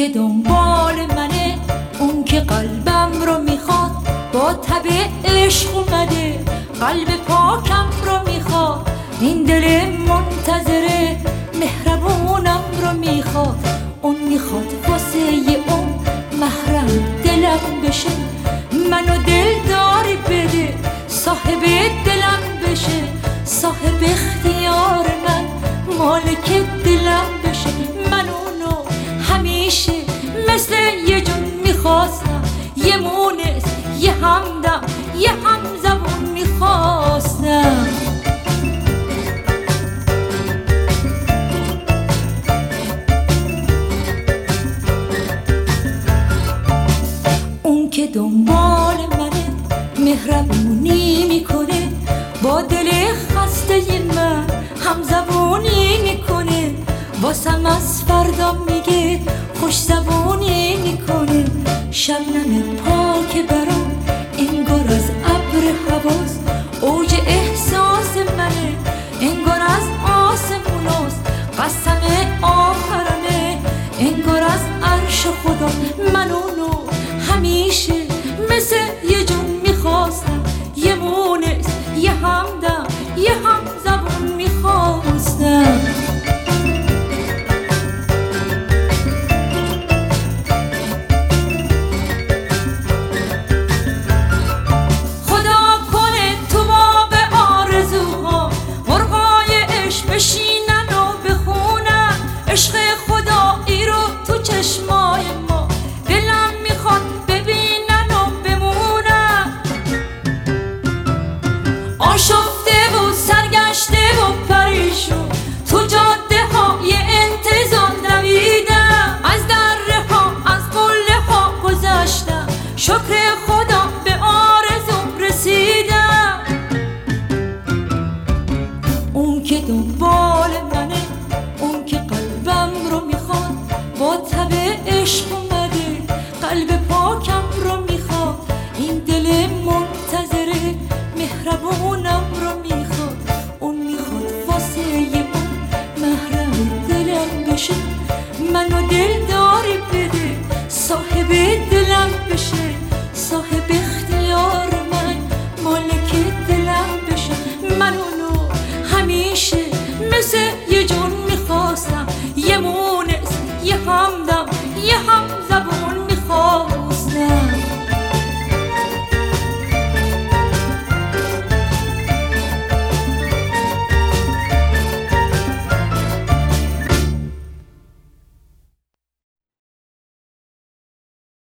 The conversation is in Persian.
که دنبال منه اون که قلبم رو می‌خواد با تب عشق اومده قلب پاکم رو می‌خواد این دل منتظره مهربونم رو می‌خواد اون می‌خواد واسه اون محرم دلم بشه. همیشه مثل یه جون می‌خواستم یه مونس یه همدم یه همزبون می‌خواستم. اون که دنبال منه مهربونی می‌کنه با دل خسته من همزبونی می‌کنه. واسم از فردا میگه خوش زبونی می‌کنه شبنم پاک برام. انگار از ابر حواس. اوج احساس منه. انگار از آسموناست قسم آخرمه. انگار از عرش خدا. من اونو همیشه مثل یه جون می‌خواستم. یه مونس یه همدم یه هم دنبال منه. اون که قلبم رو می‌خواد با تب عشق اومده. قلب پاکم رو می‌خواد این دل منتظره. مهربونم رو می‌خواد. اون می‌خواد واسه اون محرم دلم بشه. منو دل kimse